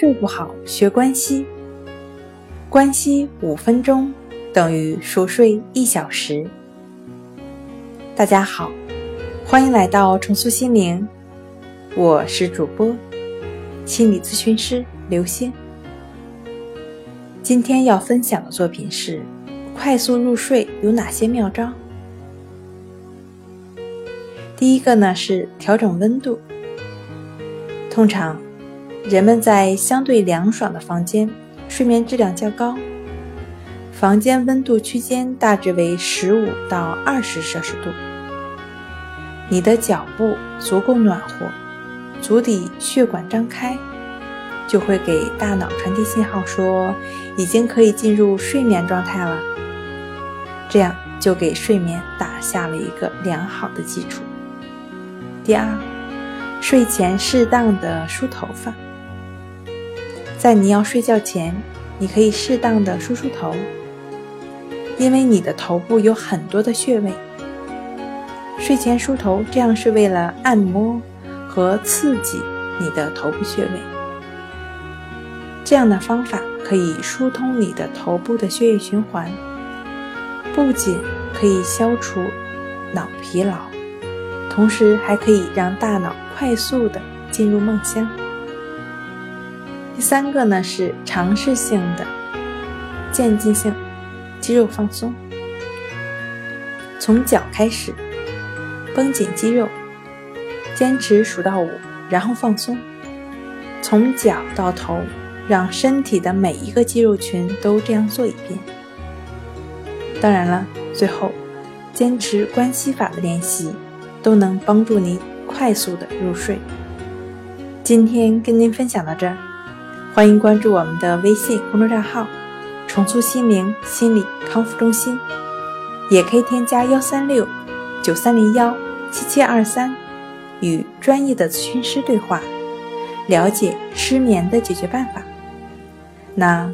睡不好，学关西。关西五分钟等于熟睡一小时。大家好，欢迎来到重塑心灵，我是主播心理咨询师刘星。今天要分享的作品是：快速入睡有哪些妙招？第一个呢是调整温度。通常，人们在相对凉爽的房间，睡眠质量较高。房间温度区间大致为十五到二十摄氏度。你的脚部足够暖和，足底血管张开，就会给大脑传递信号，说已经可以进入睡眠状态了。这样就给睡眠打下了一个良好的基础。第二。睡前适当的梳头发，在你要睡觉前，你可以适当的梳梳头，因为你的头部有很多的穴位。睡前梳头，这样是为了按摩和刺激你的头部穴位。这样的方法可以疏通你的头部的血液循环，不仅可以消除脑疲劳，同时还可以让大脑。快速的进入梦乡。第三个呢是尝试性的渐进性肌肉放松，从脚开始绷紧肌肉，坚持数到五，然后放松。从脚到头，让身体的每一个肌肉群都这样做一遍。当然了，最后坚持关系法的练习，都能帮助您。快速的入睡。今天跟您分享到这儿，欢迎关注我们的微信公众账号“重塑心灵心理康复中心”，也可以添加幺三六九三零幺七七二三，与专业的咨询师对话，了解失眠的解决办法。那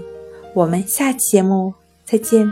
我们下期节目再见。